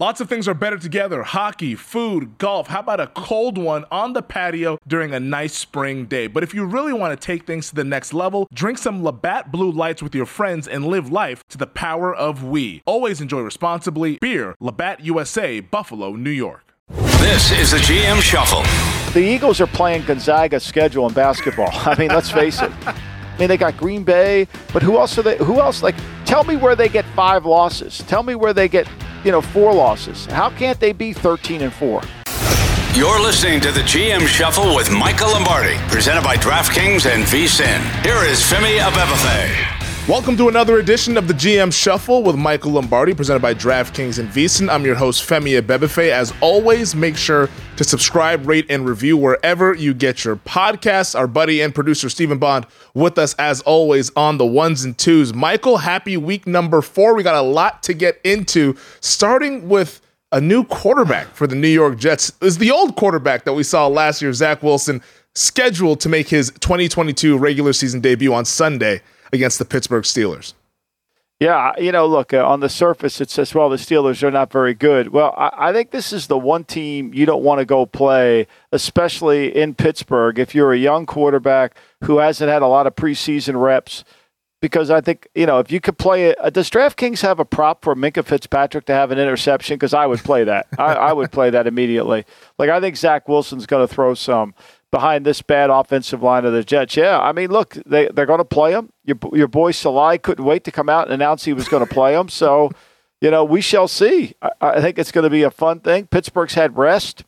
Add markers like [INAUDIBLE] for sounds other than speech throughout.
Lots of things are better together hockey, food, golf. How about a cold one on the patio during a nice spring day? But if you really want to take things to the next level, drink some Labatt Blue Lights with your friends and live life to the power of we. Always enjoy responsibly. Beer, Labatt USA, Buffalo, New York. This is the GM Shuffle. The Eagles are playing Gonzaga's schedule in basketball. [LAUGHS] I mean, let's face it. I mean, they got Green Bay, but who else are they? Who else? Like, tell me where they get five losses. Tell me where they get you know, four losses. How can't they be 13 and 4? You're listening to the GM Shuffle with Michael Lombardi, presented by DraftKings and VSIN. Here is Femi Abebefe. Welcome to another edition of the GM Shuffle with Michael Lombardi, presented by DraftKings and VSIN. I'm your host, Femi Abebefe. As always, make sure to subscribe, rate, and review wherever you get your podcasts. Our buddy and producer, Stephen Bond, with us as always on the ones and twos. Michael, happy week number four. We got a lot to get into, starting with a new quarterback for the New York Jets. Is the old quarterback that we saw last year, Zach Wilson, scheduled to make his 2022 regular season debut on Sunday against the Pittsburgh Steelers. Yeah, you know, look, uh, on the surface it says, well, the Steelers are not very good. Well, I, I think this is the one team you don't want to go play, especially in Pittsburgh, if you're a young quarterback who hasn't had a lot of preseason reps. Because I think, you know, if you could play it, uh, does DraftKings have a prop for Minkah Fitzpatrick to have an interception? Because I would play that. I, I would play that immediately. Like, I think Zach Wilson's going to throw some behind this bad offensive line of the Jets. Yeah, I mean, look, they they're going to play him. Your your boy Saleh couldn't wait to come out and announce he was going to play him. So, you know, we shall see. I, I think it's going to be a fun thing. Pittsburgh's had rest.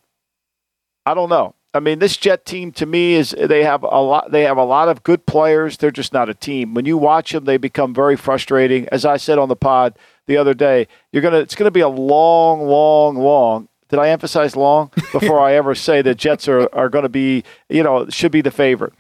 I don't know. I mean, this Jet team to me is they have a lot. They have a lot of good players. They're just not a team. When you watch them, they become very frustrating. As I said on the pod the other day, you're gonna. It's gonna be a long, long, long did I emphasize long [LAUGHS] before I ever say the Jets are, are going to be, you know, should be the favorite?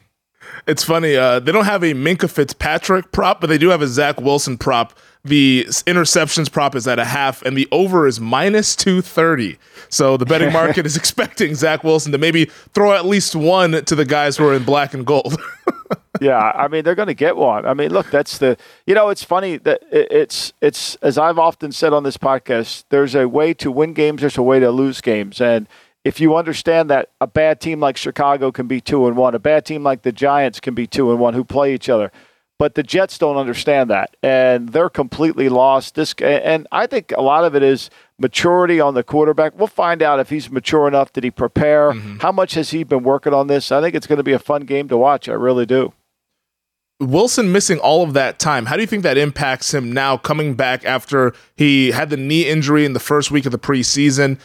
It's funny. Uh, they don't have a Minkah Fitzpatrick prop, but they do have a Zach Wilson prop. The interceptions prop is at a half, and the over is minus 230. So the betting [LAUGHS] market is expecting Zach Wilson to maybe throw at least one to the guys who are in black and gold. [LAUGHS] yeah, I mean they're going to get one. I mean, look, that's the you know it's funny that it's it's as I've often said on this podcast. There's a way to win games. There's a way to lose games, and if you understand that a bad team like Chicago can be two and one, a bad team like the Giants can be two and one, who play each other. But the Jets don't understand that, and they're completely lost. This, and I think a lot of it is maturity on the quarterback. We'll find out if he's mature enough. Did he prepare? Mm-hmm. How much has he been working on this? I think it's going to be a fun game to watch. I really do. Wilson missing all of that time. How do you think that impacts him now coming back after he had the knee injury in the first week of the preseason?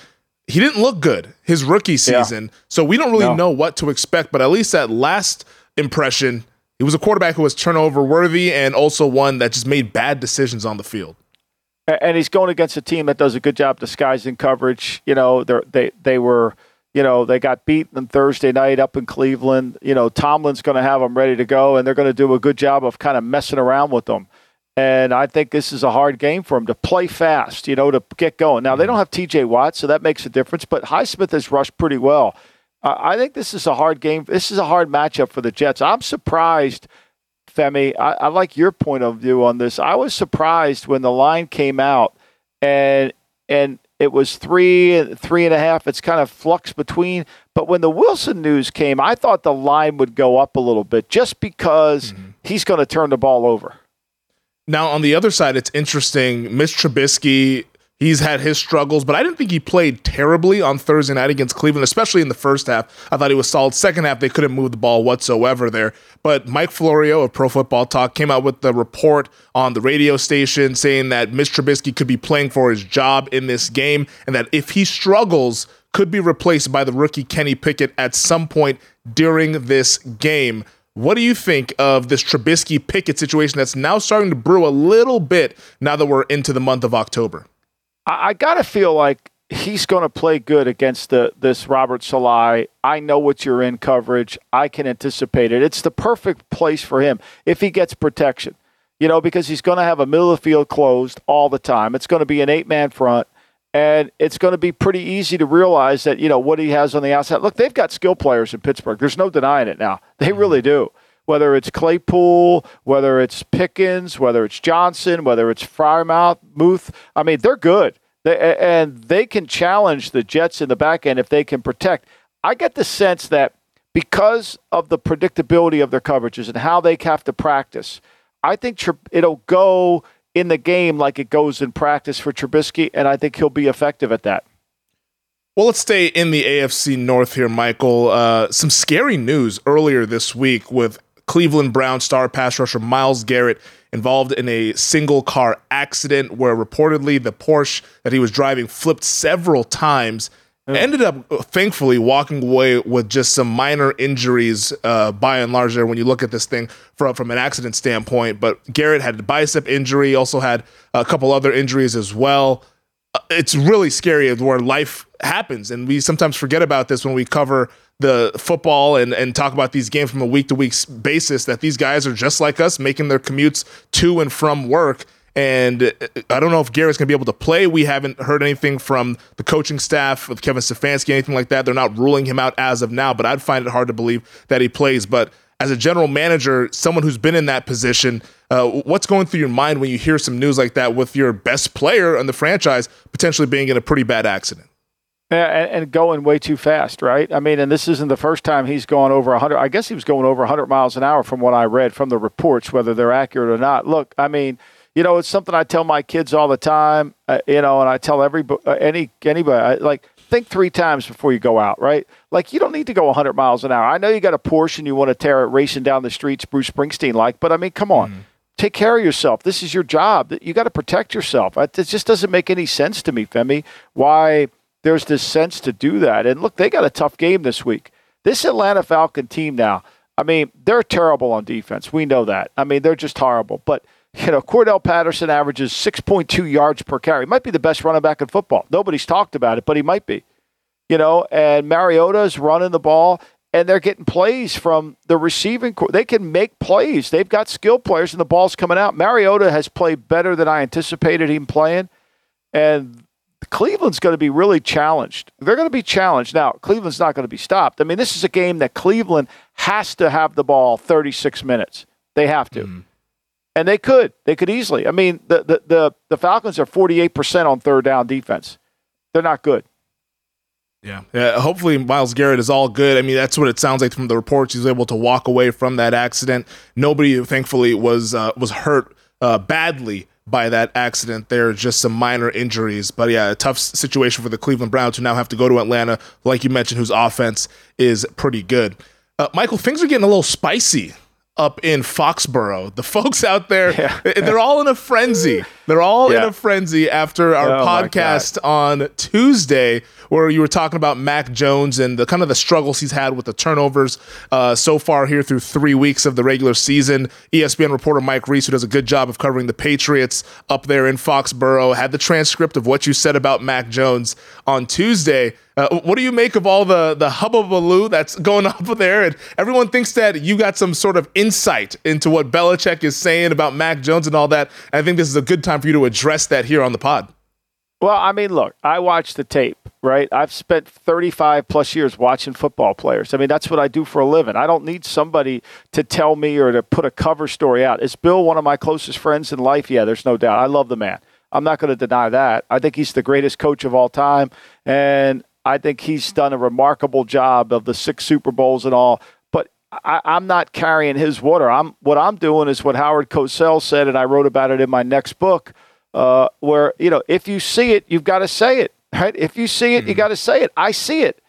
He didn't look good his rookie season. Yeah. So we don't really no. know what to expect, but at least that last impression, he was a quarterback who was turnover worthy and also one that just made bad decisions on the field. And he's going against a team that does a good job disguising coverage. You know, they they were you know, they got beaten Thursday night up in Cleveland. You know, Tomlin's going to have them ready to go, and they're going to do a good job of kind of messing around with them. And I think this is a hard game for him to play fast, you know, to get going. Now, they don't have TJ Watt, so that makes a difference, but Highsmith has rushed pretty well. Uh, I think this is a hard game. This is a hard matchup for the Jets. I'm surprised, Femi. I, I like your point of view on this. I was surprised when the line came out and and it was three, three and a half. It's kind of flux between. But when the Wilson news came, I thought the line would go up a little bit just because mm-hmm. he's going to turn the ball over. Now, on the other side, it's interesting. Mitch Trubisky He's had his struggles, but I didn't think he played terribly on Thursday night against Cleveland, especially in the first half. I thought he was solid. Second half, they couldn't move the ball whatsoever there. But Mike Florio of Pro Football Talk came out with the report on the radio station saying that Mitch Trubisky could be playing for his job in this game, and that if he struggles, could be replaced by the rookie Kenny Pickett at some point during this game. What do you think of this Trubisky Pickett situation that's now starting to brew a little bit now that we're into the month of October? I, I got to feel like he's going to play good against the this Robert Saleh. I know what you're in coverage. I can anticipate it. It's the perfect place for him if he gets protection. You know, because he's going to have a middle of the field closed all the time. It's going to be an eight man front. And it's going to be pretty easy to realize that, you know, what he has on the outside. Look, they've got skill players in Pittsburgh. There's no denying it now. They mm-hmm. really do whether it's Claypool, whether it's Pickens, whether it's Johnson, whether it's Freiermuth, Muth. I mean, they're good. They, and they can challenge the Jets in the back end if they can protect. I get the sense that because of the predictability of their coverages and how they have to practice, I think it'll go in the game like it goes in practice for Trubisky, and I think he'll be effective at that. Well, let's stay in the AFC North here, Michael. Uh, some scary news earlier this week with Cleveland Brown star pass rusher Myles Garrett involved in a single car accident where reportedly the Porsche that he was driving flipped several times. Ended up, thankfully, walking away with just some minor injuries, uh, by and large. There, when you look at this thing from from an accident standpoint, but Garrett had a bicep injury, also had a couple other injuries as well. Uh, it's really scary where life happens, and we sometimes forget about this when we cover the football and, and talk about these games from a week to week basis that these guys are just like us making their commutes to and from work. And I don't know if Garrett's going to be able to play. We haven't heard anything from the coaching staff of Kevin Stefanski, anything like that. They're not ruling him out as of now, but I'd find it hard to believe that he plays. But as a general manager, someone who's been in that position, uh, what's going through your mind when you hear some news like that with your best player on the franchise potentially being in a pretty bad accident? Yeah, and, going way too fast, right? I mean, and this isn't the first time he's gone over 100. I guess he was going over 100 miles an hour from what I read from the reports, whether they're accurate or not. Look, I mean, you know, it's something I tell my kids all the time, uh, you know, and I tell every uh, any anybody I, like think three times before you go out, right? Like you don't need to go 100 miles an hour. I know you got a Porsche and you want to tear it racing down the streets, Bruce Springsteen like, but I mean, come on. Mm. Take care of yourself. This is your job. You got to protect yourself. It just doesn't make any sense to me, Femi. Why there's this sense to do that. And look, they got a tough game this week. This Atlanta Falcon team now, I mean, they're terrible on defense. We know that. I mean, they're just horrible. But, you know, Cordarrelle Patterson averages 6.2 yards per carry. Might be the best running back in football. Nobody's talked about it, but he might be. You know, and Mariota's running the ball, and they're getting plays from the receiving corps. They can make plays. They've got skill players, and the ball's coming out. Mariota has played better than I anticipated him playing. And Cleveland's going to be really challenged. They're going to be challenged. Now, Cleveland's not going to be stopped. I mean, this is a game that Cleveland has to have the ball 36 minutes. They have to. Mm. And they could. They could easily. I mean, the, the, the, the Falcons are 48% on third down defense. They're not good. Yeah. yeah. Hopefully, Myles Garrett is all good. I mean, that's what it sounds like from the reports. He's able to walk away from that accident. Nobody, thankfully, was uh, was hurt uh, badly by that accident there. Are just some minor injuries. But yeah, a tough situation for the Cleveland Browns who now have to go to Atlanta, like you mentioned, whose offense is pretty good. Uh, Michael, things are getting a little spicy up in Foxborough. The folks out there, [LAUGHS] yeah. they're all in a frenzy. They're all yeah. in a frenzy after our oh podcast on Tuesday, where you were talking about Mac Jones and the kind of the struggles he's had with the turnovers uh, so far here through three weeks of the regular season. ESPN reporter Mike Reiss, who does a good job of covering the Patriots up there in Foxborough, had the transcript of what you said about Mac Jones on Tuesday. Uh, what do you make of all the the hubbubaloo that's going [LAUGHS] up there? And everyone thinks that you got some sort of insight into what Belichick is saying about Mac Jones and all that. I think this is a good time for you to address that here on the pod. Well, I mean, look, I watch the tape, right? I've spent 35 plus years watching football players. I mean, that's what I do for a living. I don't need somebody to tell me or to put a cover story out. Is Bill one of my closest friends in life? Yeah, there's no doubt. I love the man. I'm not going to deny that. I think he's the greatest coach of all time. And I think he's done a remarkable job of the six Super Bowls and all. I, am not carrying his water. I'm what I'm doing is what Howard Cosell said, and I wrote about it in my next book. Uh, where you know, if you see it, you've got to say it. Right? If you see it, mm-hmm. you got to say it. I see it.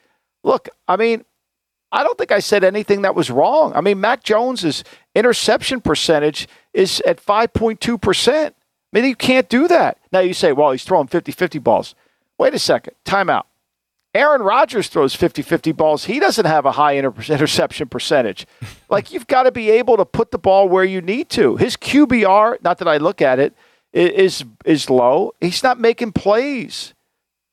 Look, I mean, I don't think I said anything that was wrong. I mean, Mac Jones's interception percentage is at 5.2 percent. I mean, you can't do that. Now you say, well, he's throwing 50-50 balls. Wait a second. Timeout. Aaron Rodgers throws 50 50 balls. He doesn't have a high inter- interception percentage. [LAUGHS] like, you've got to be able to put the ball where you need to. His QBR, not that I look at it, is is low. He's not making plays.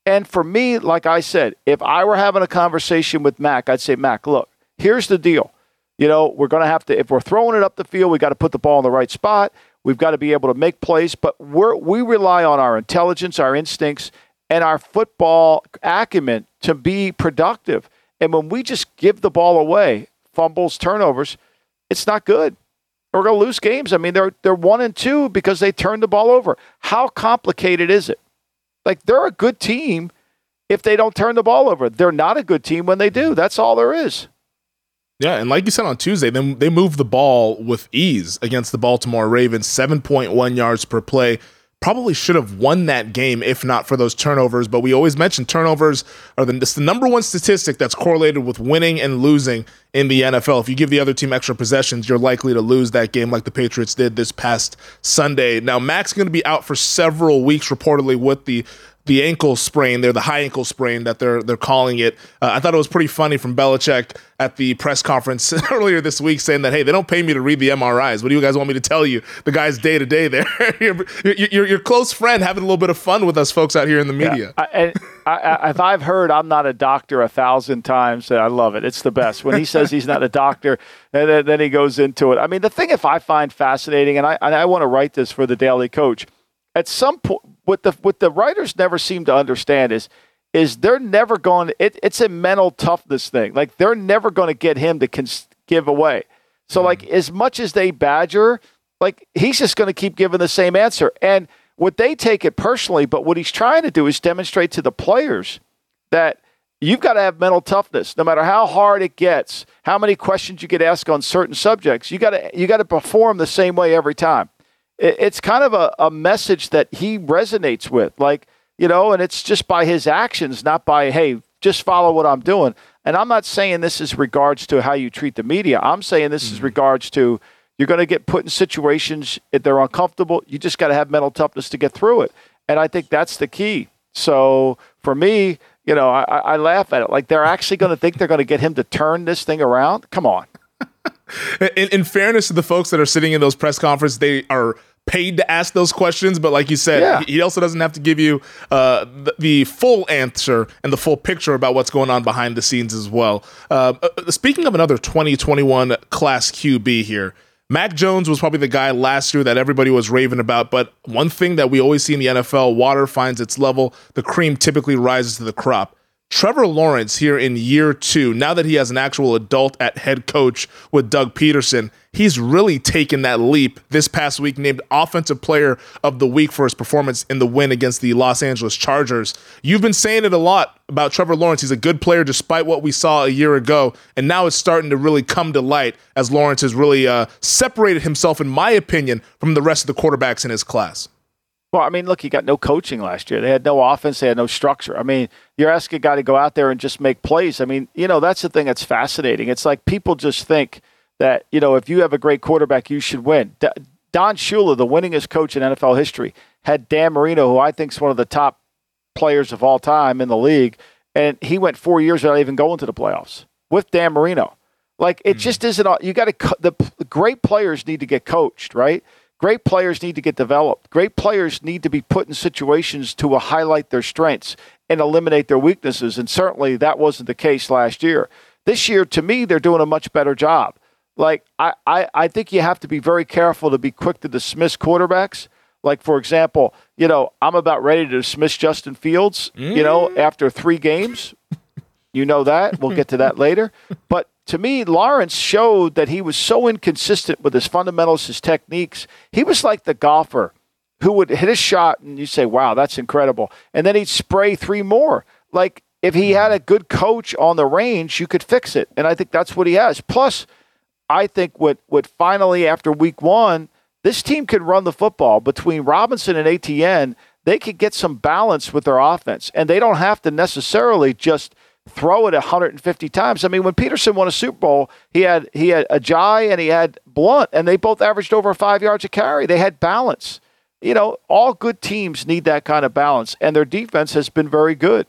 And for me, like I said, if I were having a conversation with Mac, I'd say, Mac, look, here's the deal. You know, we're going to have to, if we're throwing it up the field, we got to put the ball in the right spot. We've got to be able to make plays, but we're, we rely on our intelligence, our instincts, and our football acumen to be productive. And when we just give the ball away, fumbles, turnovers, it's not good. We're going to lose games. I mean, they're they're one and two because they turned the ball over. How complicated is it? Like they're a good team if they don't turn the ball over. They're not a good team when they do. That's all there is. Yeah, and like you said on Tuesday, then they moved the ball with ease against the Baltimore Ravens, 7.1 yards per play probably should have won that game if not for those turnovers. But we always mention turnovers are the, the number one statistic that's correlated with winning and losing in the NFL. If you give the other team extra possessions, you're likely to lose that game like the Patriots did this past Sunday. Now, Mac's going to be out for several weeks, reportedly, with the the ankle sprain there, the high ankle sprain that they're they're calling it. Uh, I thought it was pretty funny from Belichick at the press conference [LAUGHS] earlier this week saying that hey, they don't pay me to read the MRIs. What do you guys want me to tell you? The guy's day to day there. your, your, your close friend having a little bit of fun with us folks out here in the media. Yeah. I, I, if I've heard I'm not a doctor a thousand times, I love it. It's the best when he says he's not a doctor, and then, then he goes into it. I mean, the thing if I find fascinating, and I and I want to write this for the Daily Coach. At some point, what the what the writers never seem to understand is is they're never going. It, it's a mental toughness thing. Like they're never going to get him to cons- give away. So like mm-hmm. as much as they badger, like he's just going to keep giving the same answer. And what they take it personally, but what he's trying to do is demonstrate to the players that you've got to have mental toughness no matter how hard it gets how many questions you get asked on certain subjects you got to you got to perform the same way every time it's kind of a, a message that he resonates with. Like, you know, and it's just by his actions, not by, hey, just follow what I'm doing. And I'm not saying this is regards to how you treat the media. I'm saying this mm-hmm. is regards to you're going to get put in situations if they're uncomfortable. You just got to have mental toughness to get through it. And I think that's the key. So for me, you know, I, I laugh at it. Like they're actually going to think they're going to get him to turn this thing around. Come on. [LAUGHS] in, in, fairness to the folks that are sitting in those press conferences, they are paid to ask those questions, but like you said, yeah. he also doesn't have to give you uh, the, the, full answer and the full picture about what's going on behind the scenes as well. Uh, uh speaking of another 2021 class QB here, Mac Jones was probably the guy last year that everybody was raving about, but one thing that we always see in the NFL, water finds its level, the cream typically rises to the crop. Trevor Lawrence here in year two, now that he has an actual adult at head coach with Doug Pederson, he's really taken that leap this past week, named Offensive Player of the Week for his performance in the win against the Los Angeles Chargers. You've been saying it a lot about Trevor Lawrence. He's a good player despite what we saw a year ago, and now it's starting to really come to light as Lawrence has really uh, separated himself, in my opinion, from the rest of the quarterbacks in his class. Well, I mean, look, he got no coaching last year. They had no offense. They had no structure. I mean, you're asking a guy to go out there and just make plays. I mean, you know, that's the thing that's fascinating. It's like people just think that, you know, if you have a great quarterback, you should win. D- Don Shula, the winningest coach in NFL history, had Dan Marino, who I think is one of the top players of all time in the league, and he went four years without even going to the playoffs with Dan Marino. Like, it mm just isn't, all you got to, the great players need to get coached, right? Great players need to get developed. Great players need to be put in situations to highlight their strengths and eliminate their weaknesses. And certainly that wasn't the case last year. This year, to me, they're doing a much better job. Like, I, I, I think you have to be very careful to be quick to dismiss quarterbacks. Like, for example, you know, I'm about ready to dismiss Justin Fields, mm. you know, mm. after three games. You know that. We'll get to that [LAUGHS] later. But to me, Lawrence showed that he was so inconsistent with his fundamentals, his techniques. He was like the golfer who would hit a shot and you say, wow, that's incredible. And then he'd spray three more. Like if he had a good coach on the range, you could fix it. And I think that's what he has. Plus, I think what, what finally after week one, this team can run the football between Robinson and Etienne. They could get some balance with their offense, and they don't have to necessarily just – throw it 150 times. I mean, when Pederson won a Super Bowl, he had he had Ajayi and he had Blount, and they both averaged over five yards a carry. They had balance. You know, all good teams need that kind of balance, and their defense has been very good.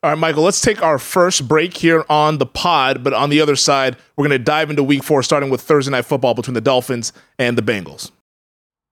All right, Michael, let's take our first break here on the pod. But on the other side, we're going to dive into week four, starting with Thursday night football between the Dolphins and the Bengals.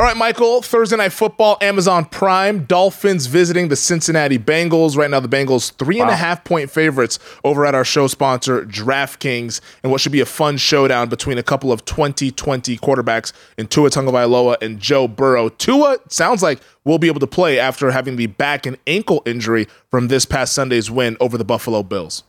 All right, Michael, Thursday night football, Amazon Prime, Dolphins visiting the Cincinnati Bengals. Right now, the Bengals three and wow. a half point favorites over at our show sponsor, DraftKings, and what should be a fun showdown between a couple of 2020 quarterbacks in Tua Tagovailoa and Joe Burrow. Tua sounds like will be able to play after having the back and ankle injury from this past Sunday's win over the Buffalo Bills.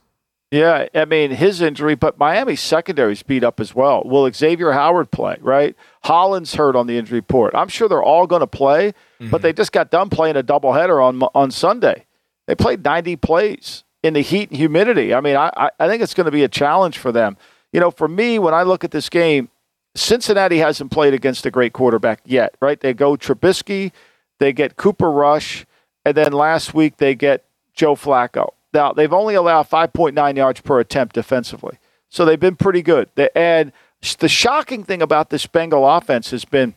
Yeah, I mean his injury, but Miami's secondary's beat up as well. Will Xavier Howard play? Right, Holland's hurt on the injury report. I'm sure they're all going to play, mm-hmm. but they just got done playing a doubleheader on on Sunday. They played 90 plays in the heat and humidity. I mean, I I think it's going to be a challenge for them. You know, for me, when I look at this game, Cincinnati hasn't played against a great quarterback yet. Right? They go Trubisky, they get Cooper Rush, and then last week they get Joe Flacco. Now, they've only allowed 5.9 yards per attempt defensively. So they've been pretty good. And the shocking thing about this Bengal offense has been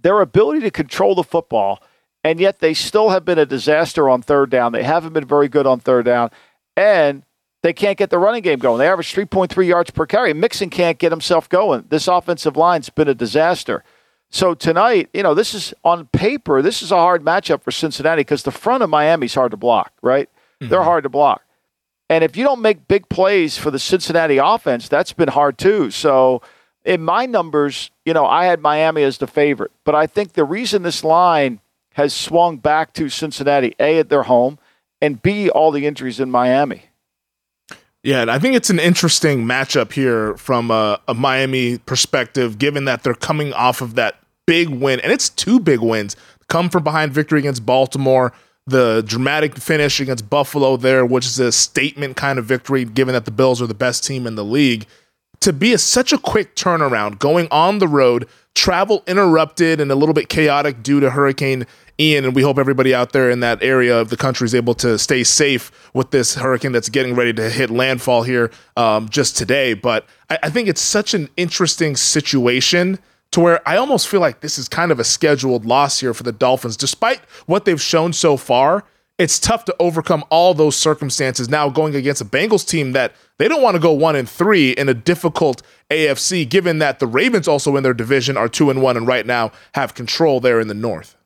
their ability to control the football, and yet they still have been a disaster on third down. They haven't been very good on third down, and they can't get the running game going. They average 3.3 yards per carry. Mixon can't get himself going. This offensive line's been a disaster. So tonight, you know, this is on paper, this is a hard matchup for Cincinnati because the front of Miami's hard to block, right? Mm-hmm. They're hard to block. And if you don't make big plays for the Cincinnati offense, that's been hard too. So in my numbers, you know, I had Miami as the favorite. But I think the reason this line has swung back to Cincinnati, A, at their home, and B, all the injuries in Miami. Yeah, I think it's an interesting matchup here from a, a Miami perspective, given that they're coming off of that big win, and it's two big wins. Come from behind victory against Baltimore the dramatic finish against Buffalo there, which is a statement kind of victory, given that the Bills are the best team in the league. To be a, such a quick turnaround, going on the road, travel interrupted and a little bit chaotic due to Hurricane Ian, and we hope everybody out there in that area of the country is able to stay safe with this hurricane that's getting ready to hit landfall here um, just today. But I, I think it's such an interesting situation to where I almost feel like this is kind of a scheduled loss here for the Dolphins. Despite what they've shown so far, it's tough to overcome all those circumstances now going against a Bengals team that they don't want to go one and three in a difficult AFC, given that the Ravens also in their division are two and one and right now have control there in the North.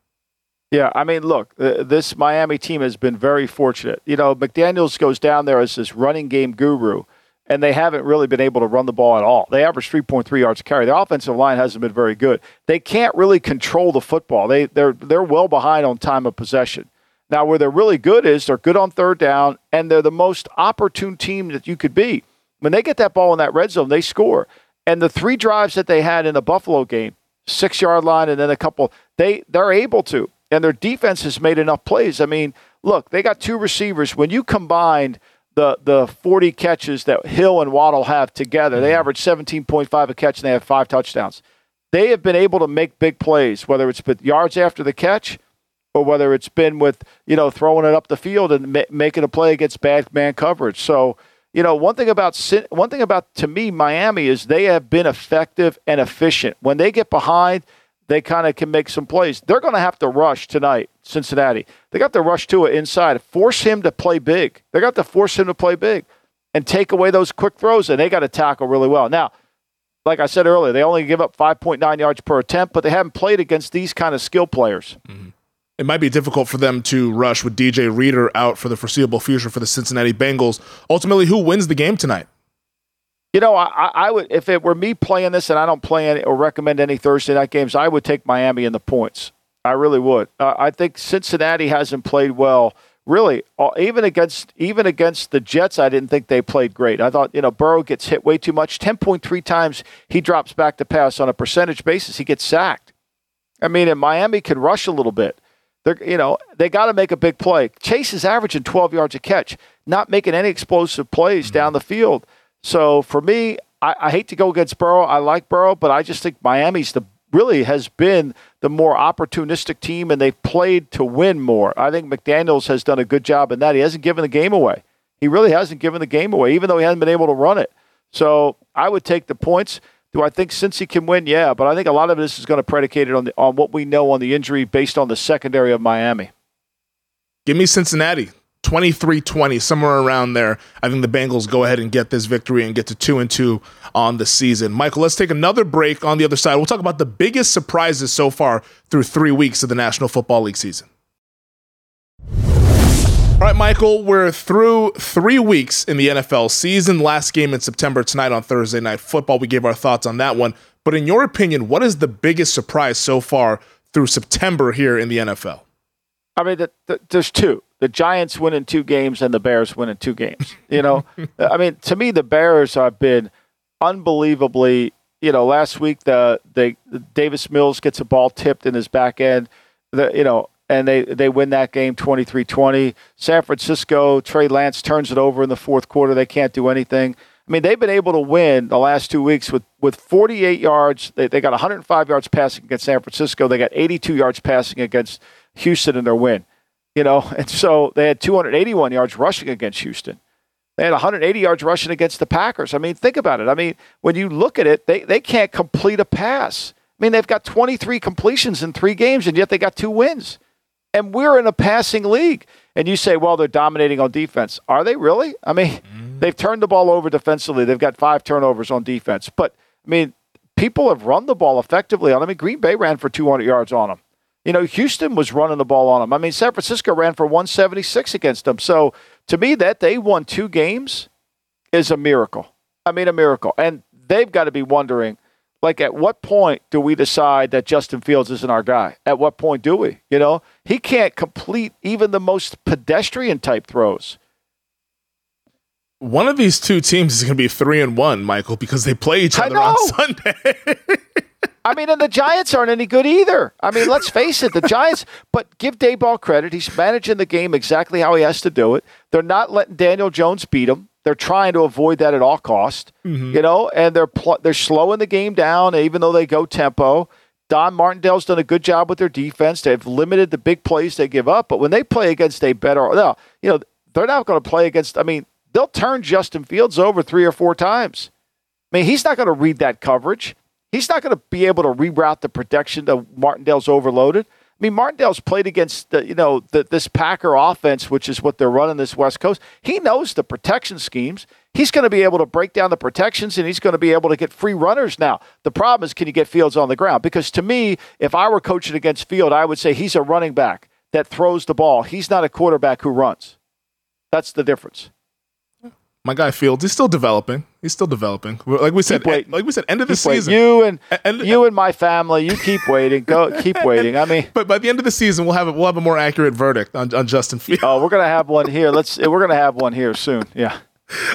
Yeah, I mean, look, uh, this Miami team has been very fortunate. You know, McDaniels goes down there as this running game guru and they haven't really been able to run the ball at all. They average 3.3 yards a carry. The offensive line hasn't been very good. They can't really control the football. They they're they're well behind on time of possession. Now, where they're really good is they're good on third down, and they're the most opportune team that you could be. When they get that ball in that red zone, they score. And the three drives that they had in the Buffalo game, six yard line, and then a couple, they they're able to. And their defense has made enough plays. I mean, look, they got two receivers. When you combined – the the 40 catches that Hill and Waddle have together. They mm-hmm. average 17.5 a catch and they have five touchdowns. They have been able to make big plays, whether it's been yards after the catch or whether it's been with, you know, throwing it up the field and ma- making a play against bad man coverage. So, you know, one thing about one thing about to me Miami is they have been effective and efficient. When they get behind, they kind of can make some plays. They're going to have to rush tonight, Cincinnati. They got to rush to it inside, force him to play big. They got to force him to play big and take away those quick throws, and they got to tackle really well. Now, like I said earlier, they only give up 5.9 yards per attempt, but they haven't played against these kind of skill players. Mm-hmm. It might be difficult for them to rush with DJ Reader out for the foreseeable future for the Cincinnati Bengals. Ultimately, who wins the game tonight? You know, I, I would if it were me playing this, and I don't play any, or recommend any Thursday night games. I would take Miami in the points. I really would. Uh, I think Cincinnati hasn't played well really uh, even against even against the Jets, I didn't think they played great. I thought you know Burrow gets hit way too much. Ten point three times he drops back to pass on a percentage basis. He gets sacked. I mean, and Miami can rush a little bit. They're you know they got to make a big play. Chase is averaging twelve yards a catch, not making any explosive plays mm-hmm. down the field. So for me, I, I hate to go against Burrow. I like Burrow, but I just think Miami's the really has been the more opportunistic team and they've played to win more. I think McDaniels has done a good job in that. He hasn't given the game away. He really hasn't given the game away, even though he hasn't been able to run it. So I would take the points. Do I think Cincy can win? Yeah, but I think a lot of this is going to predicate it on the, on what we know on the injury based on the secondary of Miami. Give me Cincinnati. 23-20 somewhere around there i think the bengals go ahead and get this victory and get to 2 and 2 on the season michael let's take another break on the other side we'll talk about the biggest surprises so far through three weeks of the national football league season all right, Michael, we're through three weeks in the NFL season. Last game in September tonight on Thursday Night Football. We gave our thoughts on that one. But in your opinion, what is the biggest surprise so far through September here in the NFL? I mean, the, the, there's two the Giants win in two games and the Bears win in two games. You know, [LAUGHS] I mean, to me, the Bears have been unbelievably. You know, last week the the Davis Mills gets a ball tipped in his back end. The you know, and they they win that game 23-20. San Francisco, Trey Lance turns it over in the fourth quarter. They can't do anything. I mean, they've been able to win the last two weeks with, with 48 yards. They, they got 105 yards passing against San Francisco. They got 82 yards passing against Houston in their win. You know, and so they had 281 yards rushing against Houston. They had 180 yards rushing against the Packers. I mean, think about it. I mean, when you look at it, they, they can't complete a pass. I mean, they've got 23 completions in three games, and yet they got two wins. And we're in a passing league. And you say, well, they're dominating on defense. Are they really? I mean, mm. they've turned the ball over defensively. They've got five turnovers on defense. But, I mean, people have run the ball effectively on them. I mean, Green Bay ran for 200 yards on them. You know, Houston was running the ball on them. I mean, San Francisco ran for 176 against them. So to me, that they won two games is a miracle. I mean, a miracle. And they've got to be wondering, like, at what point do we decide that Justin Fields isn't our guy? At what point do we? You know, he can't complete even the most pedestrian type throws. One of these two teams is going to be three and one, Michael, because they play each other on [LAUGHS] Sunday. I mean, and the Giants aren't any good either. I mean, let's face it, the Giants. But give Daboll credit; he's managing the game exactly how he has to do it. They're not letting Daniel Jones beat them. They're trying to avoid that at all cost. Mm-hmm. You know, and they're pl- they're slowing the game down, even though they go tempo. Don Martindale's done a good job with their defense. They've limited the big plays they give up, but when they play against a better, no, you know, they're not going to play against. I mean, they'll turn Justin Fields over three or four times. I mean, he's not going to read that coverage. He's not going to be able to reroute the protection that Martindale's overloaded. I mean, Martindale's played against the, you know the, this Packer offense, which is what they're running this West Coast. He knows the protection schemes. He's going to be able to break down the protections, and he's going to be able to get free runners. Now, the problem is, can you get Fields on the ground? Because to me, if I were coaching against Field, I would say he's a running back that throws the ball. He's not a quarterback who runs. That's the difference my guy Fields, he's still developing. He's still developing. Like we said, like we said, end of the season. Waiting. You and end, you and my family, you keep waiting. Go, [LAUGHS] keep waiting. I mean, but by the end of the season, we'll have a, we'll have a more accurate verdict on, on Justin Fields. Oh, we're gonna have one here. Let's we're gonna have one here soon. Yeah. [LAUGHS]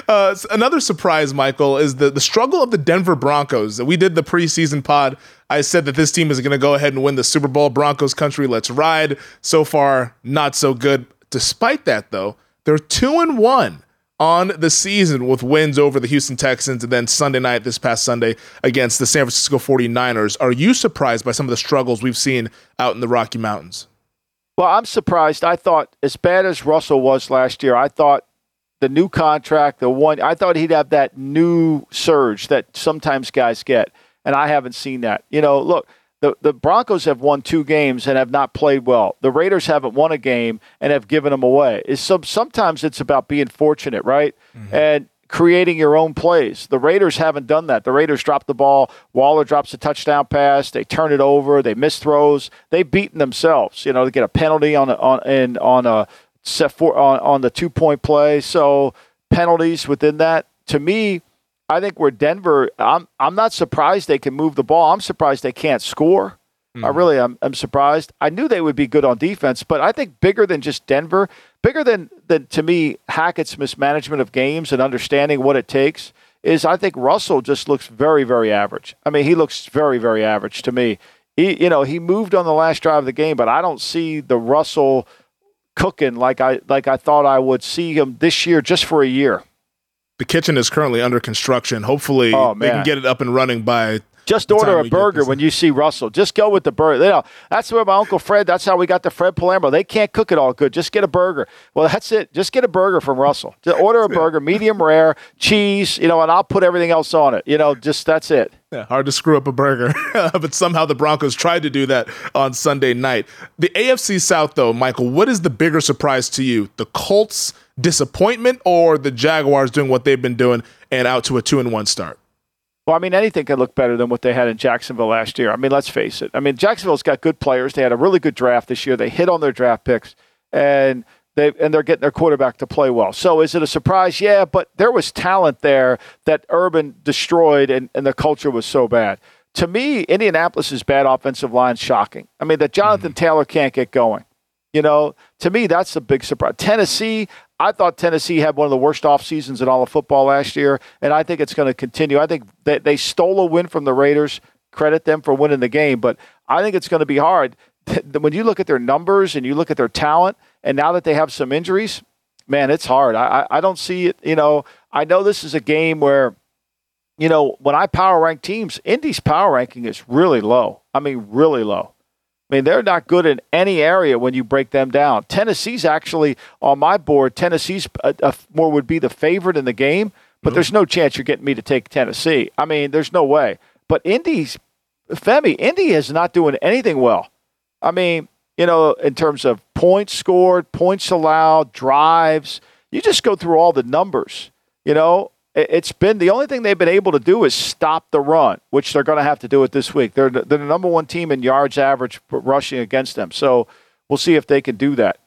Uh, another surprise, Michael, is the the struggle of the Denver Broncos. We did the preseason pod. I said that this team is going to go ahead and win the Super Bowl. Broncos country, let's ride. So far, not so good. Despite that, though, they're two and one on the season with wins over the Houston Texans and then Sunday night, this past Sunday, against the San Francisco 49ers. Are you surprised by some of the struggles we've seen out in the Rocky Mountains? Well, I'm surprised. I thought, as bad as Russell was last year, I thought the new contract, the one, I thought he'd have that new surge that sometimes guys get. And I haven't seen that. You know, look, the, the Broncos have won two games and have not played well. The Raiders haven't won a game and have given them away. It's some, sometimes it's about being fortunate, right? Mm-hmm. And creating your own plays. The Raiders haven't done that. The Raiders drop the ball. Waller drops a touchdown pass. They turn it over. They miss throws. They've beaten themselves. You know, to get a penalty on a, on and on a set for on, on the two point play. So penalties within that. To me, I think where Denver, I'm I'm not surprised they can move the ball. I'm surprised they can't score. Mm-hmm. I really am I'm surprised. I knew they would be good on defense, but I think bigger than just Denver, bigger than than to me Hackett's mismanagement of games and understanding what it takes is I think Russell just looks very very average. I mean, he looks very very average to me. He you know, he moved on the last drive of the game, but I don't see the Russell cooking like I like I thought I would see him this year just for a year the kitchen is currently under construction. Hopefully, oh, they can get it up and running by. Just order a burger when you see Russell. Just go with the burger. You know, that's where my uncle Fred. That's how we got the Fred Palermo. They can't cook it all good. Just get a burger. Well, that's it. Just get a burger from Russell. Just order a burger, medium rare, cheese. You know, and I'll put everything else on it. You know, just that's it. Yeah, hard to screw up a burger, [LAUGHS] but somehow the Broncos tried to do that on Sunday night. The AFC South, though, Michael, what is the bigger surprise to you? The Colts disappointment or the Jaguars doing what they've been doing and out to a two and one start? Well, I mean, anything could look better than what they had in Jacksonville last year. I mean, let's face it. I mean, Jacksonville's got good players. They had a really good draft this year. They hit on their draft picks, and they and they're getting their quarterback to play well. So, is it a surprise? Yeah, but there was talent there that Urban destroyed, and, and the culture was so bad. To me, Indianapolis's bad offensive line shocking. I mean, that Jonathan mm-hmm. Taylor can't get going. You know, to me, that's a big surprise. Tennessee, I thought Tennessee had one of the worst off seasons in all of football last year, and I think it's going to continue. I think they, they stole a win from the Raiders. Credit them for winning the game, but I think it's going to be hard. [LAUGHS] When you look at their numbers and you look at their talent, and now that they have some injuries, man, it's hard. I, I don't see it. You know, I know this is a game where, you know, when I power rank teams, Indy's power ranking is really low. I mean, really low. I mean, they're not good in any area when you break them down. Tennessee's actually on my board. Tennessee's a, a, more would be the favorite in the game, but mm-hmm. there's no chance you're getting me to take Tennessee. I mean, there's no way. But Indy's Femi, Indy is not doing anything well. I mean, you know, in terms of points scored, points allowed, drives. You just go through all the numbers. You know, it's been the only thing they've been able to do is stop the run, which they're going to have to do it this week. They're, they're the number one team in yards average rushing against them. So we'll see if they can do that.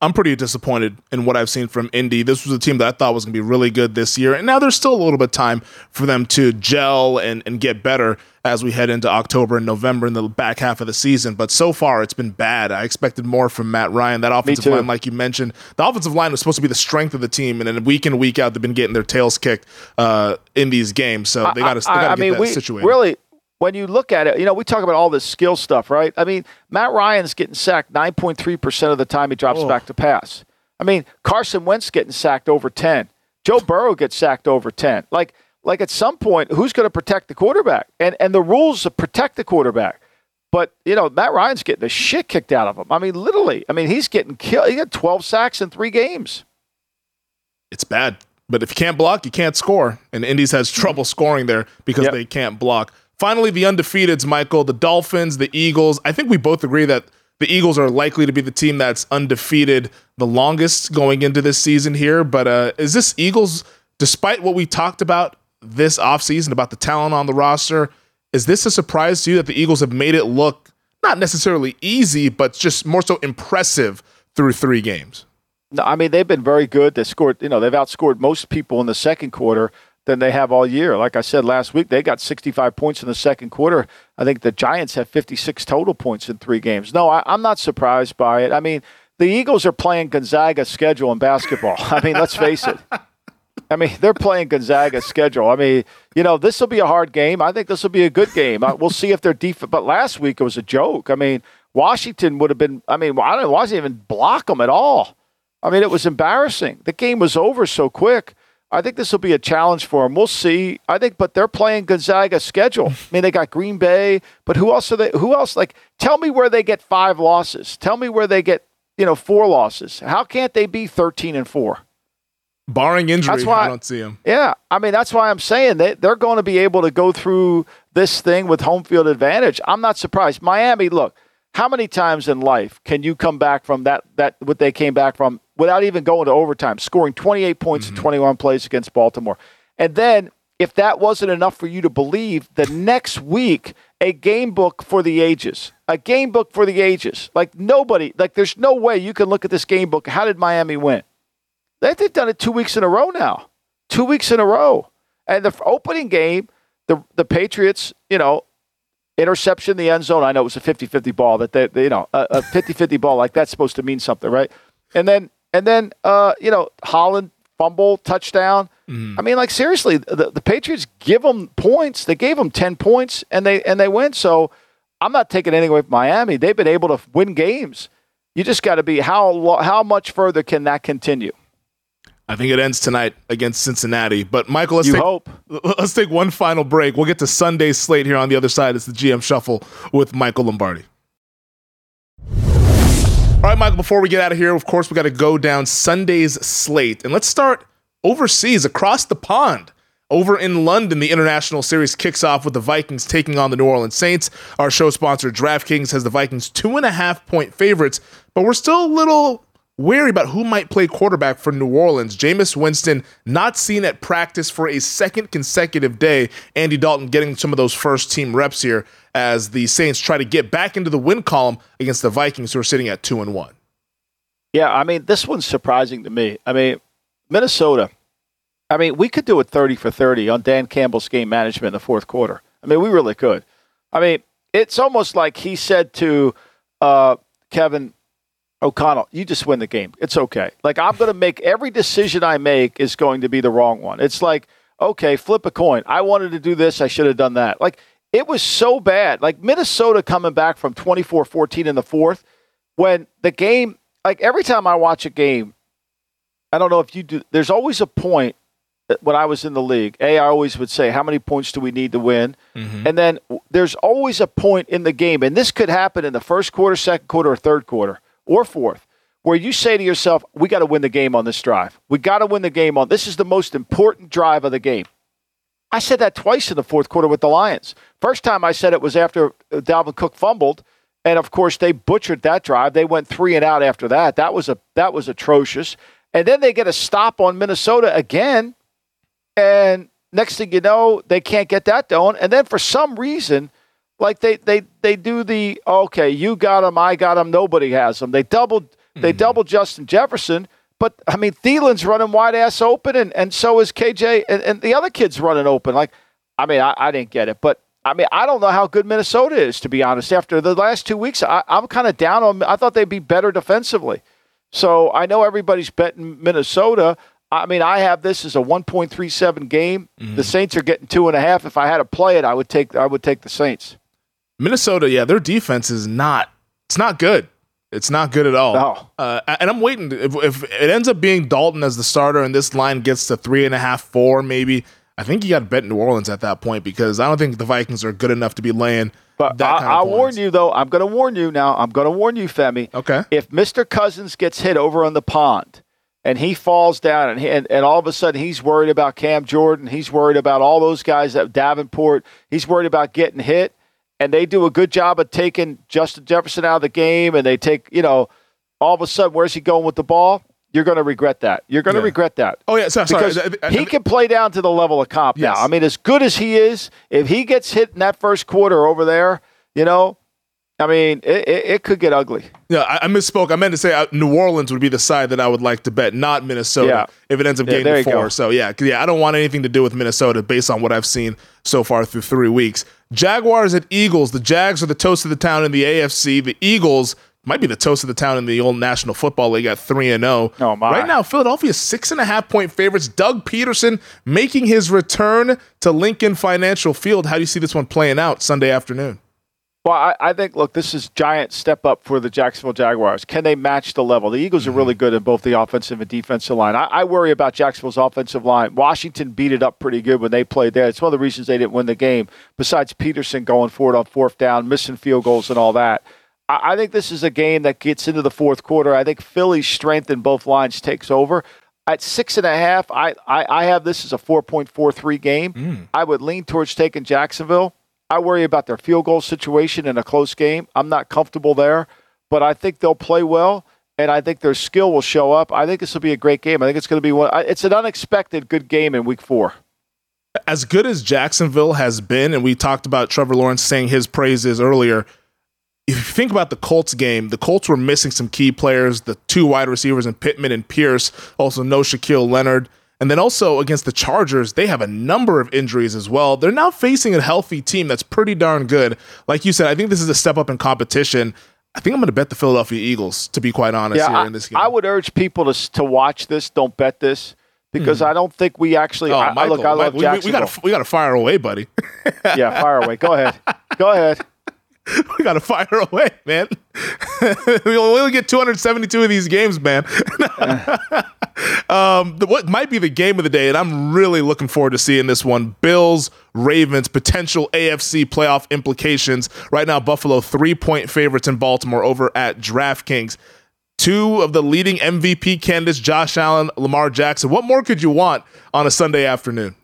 I'm pretty disappointed in what I've seen from Indy. This was a team that I thought was going to be really good this year. And now there's still a little bit of time for them to gel and, and get better as we head into October and November in the back half of the season. But so far, it's been bad. I expected more from Matt Ryan. That offensive line, like you mentioned, the offensive line was supposed to be the strength of the team. And then week in, week out, they've been getting their tails kicked uh, in these games. So they got to get mean, that we, situated. Really, when you look at it, you know, we talk about all this skill stuff, right? I mean, Matt Ryan's getting sacked 9.3% of the time he drops oh. back to pass. I mean, Carson Wentz getting sacked over 10. Joe Burrow gets sacked over 10. Like, like at some point, who's going to protect the quarterback? And and the rules protect the quarterback. But you know, Matt Ryan's getting the shit kicked out of him. I mean, literally. I mean, he's getting killed. He got 12 sacks in three games. It's bad. But if you can't block, you can't score. And Indies has trouble scoring there because yep. they can't block. Finally, the undefeateds, Michael, the Dolphins, the Eagles. I think we both agree that the Eagles are likely to be the team that's undefeated the longest going into this season here. But uh, is this Eagles, despite what we talked about this offseason about the talent on the roster, is this a surprise to you that the Eagles have made it look not necessarily easy, but just more so impressive through three games? No, I mean they've been very good. They scored, you know, they've outscored most people in the second quarter than they have all year. Like I said last week, they got 65 points in the second quarter. I think the Giants have 56 total points in three games. No, I, am not surprised by it. I mean, the Eagles are playing Gonzaga's schedule in basketball. [LAUGHS] I mean, let's face it. I mean, they're playing Gonzaga's schedule. I mean, you know, this will be a hard game. I think this will be a good game. We'll see if they're deep. But last week it was a joke. I mean, Washington would have been. I mean, I don't. Washington even block them at all. I mean, it was embarrassing. The game was over so quick. I think this will be a challenge for them. We'll see. I think, but they're playing Gonzaga's schedule. I mean, they got Green Bay, but who else are they? Who else? Like, tell me where they get five losses. Tell me where they get you know four losses. How can't they be thirteen and four? Barring injury, that's why, I don't see them. Yeah, I mean that's why I'm saying they they're going to be able to go through this thing with home field advantage. I'm not surprised. Miami, look, how many times in life can you come back from that that what they came back from without even going to overtime, scoring 28 points mm-hmm. in 21 plays against Baltimore, and then if that wasn't enough for you to believe, the next week a game book for the ages, a game book for the ages. Like nobody, like there's no way you can look at this game book. How did Miami win? They've done it two weeks in a row now. Two weeks in a row. And the opening game, the the Patriots, you know, interception in the end zone. I know it was a 50-50 ball that they, they you know, a, 50-50 ball like that's supposed to mean something, right? And then and then uh, you know, Holland fumble touchdown. Mm. I mean, like seriously, the, the Patriots give them points. They gave them 10 points and they and they win. So I'm not taking anything away from Miami. They've been able to win games. You just got to be how how much further can that continue? I think it ends tonight against Cincinnati. But Michael, let's you take hope. let's take one final break. We'll get to Sunday's slate here on the other side. It's the GM Shuffle with Michael Lombardi. All right, Michael. Before we get out of here, of course, we got to go down Sunday's slate, and let's start overseas, across the pond. Over in London, the international series kicks off with the Vikings taking on the New Orleans Saints. Our show sponsor, DraftKings, has the Vikings two and a half point favorites, but we're still a little wary about who might play quarterback for New Orleans. Jameis Winston not seen at practice for a second consecutive day. Andy Dalton getting some of those first team reps here as the Saints try to get back into the win column against the Vikings, who are sitting at two and one. Yeah, I mean, this one's surprising to me. I mean, Minnesota. I mean, we could do a 30 for 30 on Dan Campbell's game management in the fourth quarter. I mean, we really could. I mean, it's almost like he said to uh, Kevin O'Connell, you just win the game. It's okay. Like I'm going to make every decision I make is going to be the wrong one. It's like, okay, flip a coin. I wanted to do this, I should have done that. Like it was so bad. Like Minnesota coming back from 24-14 in the fourth when the game like every time I watch a game, I don't know if you do there's always a point when I was in the league. A I always would say how many points do we need to win? Mm-hmm. And then there's always a point in the game and this could happen in the first quarter, second quarter or third quarter or fourth, where you say to yourself, we got to win the game on this drive. We got to win the game on this is the most important drive of the game. I said that twice in the fourth quarter with the Lions. First time I said it was after uh, Dalvin Cook fumbled, and of course they butchered that drive. They went three and out after that. That was a that was atrocious. And then they get a stop on Minnesota again, and next thing you know, they can't get that done. And then for some reason, like they they they do the okay, you got him, I got him, nobody has him. They doubled mm-hmm. they doubled Justin Jefferson, but I mean Thielen's running wide ass open, and and so is KJ, and, and the other kids running open. Like, I mean, I, I didn't get it, but I mean, I don't know how good Minnesota is to be honest. After the last two weeks, I, I'm kind of down on. I thought they'd be better defensively. So I know everybody's betting Minnesota. I mean, I have this as a 1.37 game. Mm-hmm. The Saints are getting two and a half. If I had to play it, I would take I would take the Saints. Minnesota, yeah, their defense is not. It's not good. It's not good at all. No. Uh, and I'm waiting. if, if, it ends up being Dalton as the starter and this line gets to three and a half, four, maybe, I think you got to bet New Orleans at that point because I don't think the Vikings are good enough to be laying. But I, will warn you, though. I'm going to warn you now. I'm going to warn you, Femi. Okay. If Mr. Cousins gets hit over on the pond and he falls down and, he, and, and all of a sudden he's worried about Cam Jordan, he's worried about all those guys at Davenport, he's worried about getting hit and they do a good job of taking Justin Jefferson out of the game, and they take, you know, all of a sudden, where's he going with the ball? You're going to regret that. You're going to regret that. Oh yeah, so, because sorry. he can play down to the level of comp yes. now. I mean, as good as he is, if he gets hit in that first quarter over there, you know, I mean, it, it, it, could get ugly. Yeah, I, I, misspoke. I meant to say uh, New Orleans would be the side that I would like to bet, not Minnesota. Yeah. If it ends up yeah, getting to four, so yeah, yeah, I don't want anything to do with Minnesota based on what I've seen so far through three weeks. Jaguars at Eagles. The Jags are the toast of the town in the AFC. The Eagles might be the toast of the town in the old National Football League at three and zero. Oh my! Right now, Philadelphia six and a half point favorites. Doug Pederson making his return to Lincoln Financial Field. How do you see this one playing out Sunday afternoon? Well, I, I, think look, this is giant step up for the Jacksonville Jaguars. Can they match the level? The Eagles mm-hmm. are really good in both the offensive and defensive line. I, I, worry about Jacksonville's offensive line. Washington beat it up pretty good when they played there. It's one of the reasons they didn't win the game. Besides Pederson going forward on fourth down, missing field goals and all that. I, I think this is a game that gets into the fourth quarter. I think Philly's strength in both lines takes over. At six and a half, I, I, I have this as a 4.43 game. Mm. I would lean towards taking Jacksonville. I worry about their field goal situation in a close game. I'm not comfortable there, but I think they'll play well, and I think their skill will show up. I think this will be a great game. I think it's going to be one. It's an unexpected good game in Week Four. As good as Jacksonville has been, and we talked about Trevor Lawrence saying his praises earlier. If you think about the Colts game, the Colts were missing some key players, the two wide receivers in Pittman and Pierce, also no Shaquille Leonard. And then also against the Chargers, they have a number of injuries as well. They're now facing a healthy team that's pretty darn good. Like you said, I think this is a step up in competition. I think I'm going to bet the Philadelphia Eagles, to be quite honest, yeah, here I, in this game. I would urge people to, to watch this. Don't bet this because mm. I don't think we actually. Oh, I, Michael, look, I love we, we, we got we got to fire away, buddy. yeah, fire away. Go ahead. Go ahead. [LAUGHS] we got to fire away, man. [LAUGHS] we only get 272 of these games, man. [LAUGHS] um, the, what might be the game of the day, and I'm really looking forward to seeing this one Bills, Ravens, potential AFC playoff implications. Right now, Buffalo, three point favorites in Baltimore over at DraftKings. Two of the leading MVP candidates, Josh Allen, Lamar Jackson. What more could you want on a Sunday afternoon?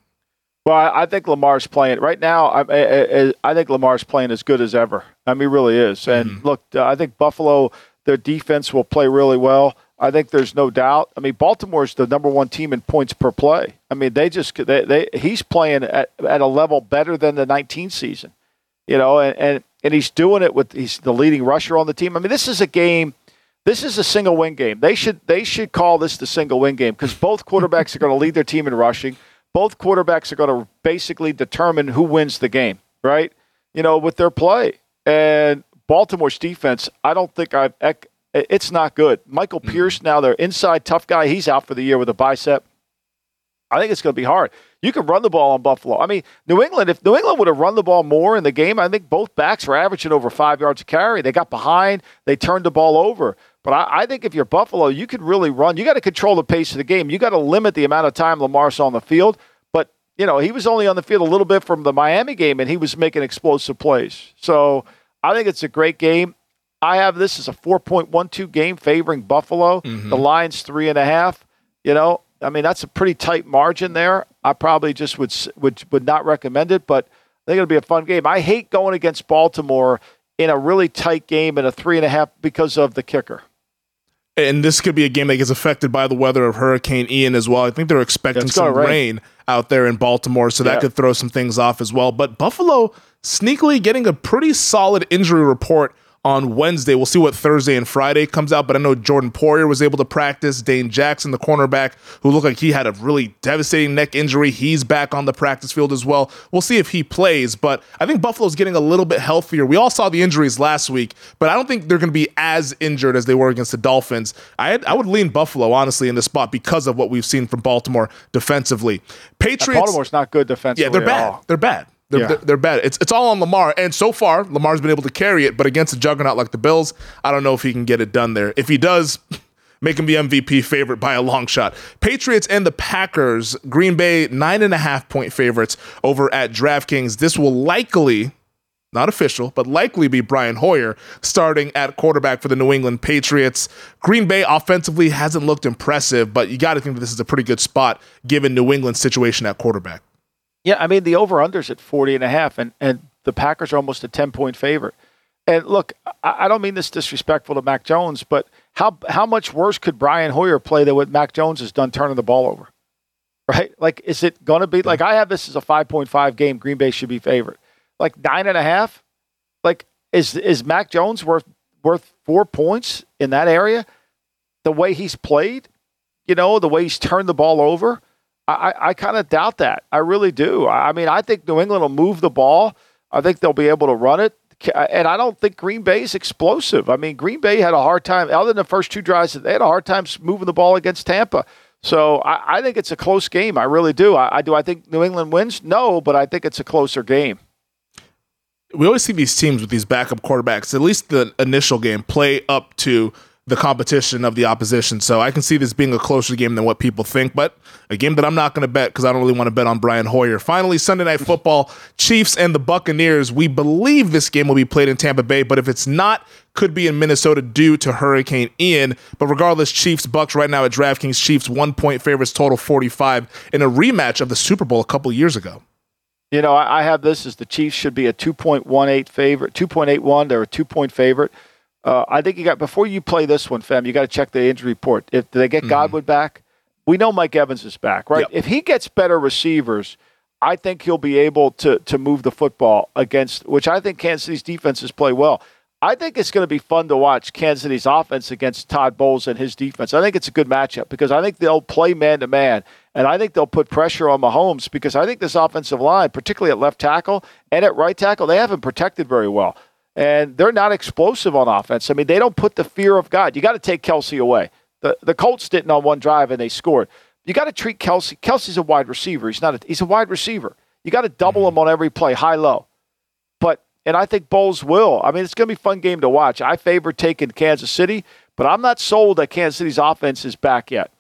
Well, I think Lamar's playing right now. I, I, I think Lamar's playing as good as ever. I mean, he really is. And mm-hmm. look, I think Buffalo, their defense will play really well. I think there's no doubt. I mean, Baltimore's the number one team in points per play. I mean, they just they, they he's playing at, at a level better than the 19 season, you know, and, and and he's doing it with he's the leading rusher on the team. I mean, this is a game. This is a single wing game. They should they should call this the single wing game because both quarterbacks are going to lead their team in rushing both quarterbacks are going to basically determine who wins the game, right? You know, with their play. And Baltimore's defense, I don't think I've. It's not good. Michael mm-hmm. Pierce, now their inside tough guy, he's out for the year with a bicep. I think it's going to be hard. You can run the ball on Buffalo. I mean, New England, if New England would have run the ball more in the game, I think both backs were averaging over five yards a carry. They got behind, they turned the ball over. But I, I think if you're Buffalo, you can really run. You got to control the pace of the game. You got to limit the amount of time Lamar's on the field. But you know, he was only on the field a little bit from the Miami game, and he was making explosive plays. So I think it's a great game. I have this as a 4.12 game favoring Buffalo. Mm-hmm. The line's three and a half. You know, I mean that's a pretty tight margin there. I probably just would would would not recommend it, but I think it'll be a fun game. I hate going against Baltimore in a really tight game in a three and a half because of the kicker and this could be a game that gets affected by the weather of Hurricane Ian as well. I think they're expecting some rain. rain. out there in Baltimore, so that yeah. could throw some things off as well. But Buffalo sneakily getting a pretty solid injury report on Wednesday. We'll see what Thursday and Friday comes out, but I know Jordan Poyer was able to practice. Dane Jackson, the cornerback, who looked like he had a really devastating neck injury, he's back on the practice field as well. We'll see if he plays, but I think Buffalo's getting a little bit healthier. We all saw the injuries last week, but I don't think they're going to be as injured as they were against the Dolphins. I had, I would lean Buffalo honestly in this spot because of what we've seen from Baltimore defensively. Patriots. Baltimore's not good defensively. Yeah, they're bad. They're bad. They're, yeah. they're, bad. It's it's all on Lamar, and so far Lamar's been able to carry it. But against a juggernaut like the Bills, I don't know if he can get it done there. If he does, [LAUGHS] make him the MVP favorite by a long shot. Patriots and the Packers, Green Bay nine and a half point favorites over at DraftKings. This will likely. Not official, but likely be Brian Hoyer starting at quarterback for the New England Patriots. Green Bay offensively hasn't looked impressive, but you got to think that this is a pretty good spot given New England's situation at quarterback. Yeah, I mean the over unders at 40 and a half and and the Packers are almost a 10 point favorite. And look, I, I don't mean this disrespectful to Mac Jones, but how how much worse could Brian Hoyer play than what Mac Jones has done turning the ball over? Right? Like, is it going to be like I have this as a 5.5 game? Green Bay should be favorite. Like nine and a half. Like, is is Mac Jones worth worth four points in that area? The way he's played, you know, the way he's turned the ball over. I, I kind of doubt that. I really do. I mean, I think New England will move the ball. I think they'll be able to run it. And I don't think Green Bay is explosive. I mean, Green Bay had a hard time, other than the first two drives, they had a hard time moving the ball against Tampa. So I, I think it's a close game. I really do. I, I do. I think New England wins. No, but I think it's a closer game we always see these teams with these backup quarterbacks, at least the initial game, play up to the competition of the opposition. So I can see this being a closer game than what people think, but a game that I'm not going to bet because I don't really want to bet on Brian Hoyer. Finally, Sunday Night Football, Chiefs and the Buccaneers. We believe this game will be played in Tampa Bay, but if it's not, could be in Minnesota due to Hurricane Ian. But regardless, Chiefs Bucs right now at DraftKings. Chiefs one point favorites, total 45 in a rematch of the Super Bowl a couple years ago. You know, I have this as the Chiefs should be a 2.18 favorite, 2.81. They're a two point favorite. Uh, I think you got before you play this one, fam. You got to check the injury report. If they get mm-hmm. Godwin back, we know Mike Evans is back, right? Yep. If he gets better receivers, I think he'll be able to to move the football against, which I think Kansas City's defenses play well. I think it's going to be fun to watch Kansas City's offense against Todd Bowles and his defense. I think it's a good matchup because I think they'll play man to man, and I think they'll put pressure on Mahomes because I think this offensive line, particularly at left tackle and at right tackle, they haven't protected very well and they're not explosive on offense. I mean, they don't put the fear of God. You got to take Kelce away. The the Colts didn't on one drive and they scored. You got to treat Kelce. Kelce's a wide receiver. He's not. A, he's a wide receiver. You got to double mm-hmm. him on every play, high low. But and I think Bowles will. I mean, it's going to be a fun game to watch. I favor taking Kansas City, but I'm not sold that Kansas City's offense is back yet.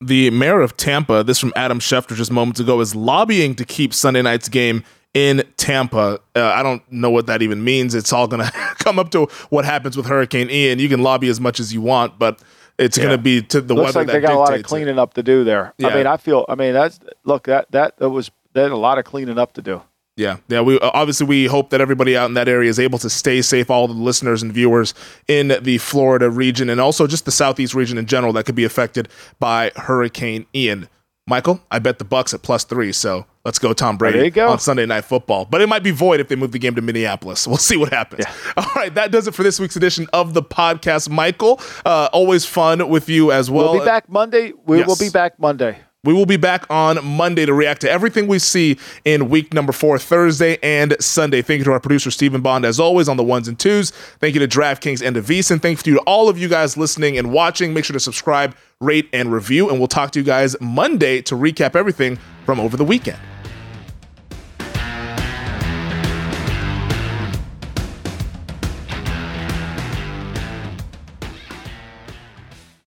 The mayor of Tampa, this from Adam Schefter just moments ago, is lobbying to keep Sunday night's game in Tampa. Uh, I don't know what that even means. It's all going [LAUGHS] to come up to what happens with Hurricane Ian. You can lobby as much as you want, but it's yeah. going to be to the Looks weather. like they got a lot of cleaning it. up to do there. Yeah. I mean, I feel. I mean, that's look that that that was they had a lot of cleaning up to do. Yeah, yeah. We uh, obviously we hope that everybody out in that area is able to stay safe. All the listeners and viewers in the Florida region and also just the southeast region in general that could be affected by Hurricane Ian. Michael, I bet the Bucs at plus three. So let's go, Tom Brady go. on Sunday Night Football. But it might be void if they move the game to Minneapolis. [LAUGHS] We'll see what happens. Yeah. All right, that does it for this week's edition of the podcast. Michael, uh, always fun with you as well. We'll be back Monday. We yes. will be back Monday. We will be back on Monday to react to everything we see in week number four, Thursday and Sunday. Thank you to our producer, Stephen Bond, as always, on the ones and twos. Thank you to DraftKings and to VSiN. Thank you to all of you guys listening and watching. Make sure to subscribe, rate, and review. And we'll talk to you guys Monday to recap everything from over the weekend.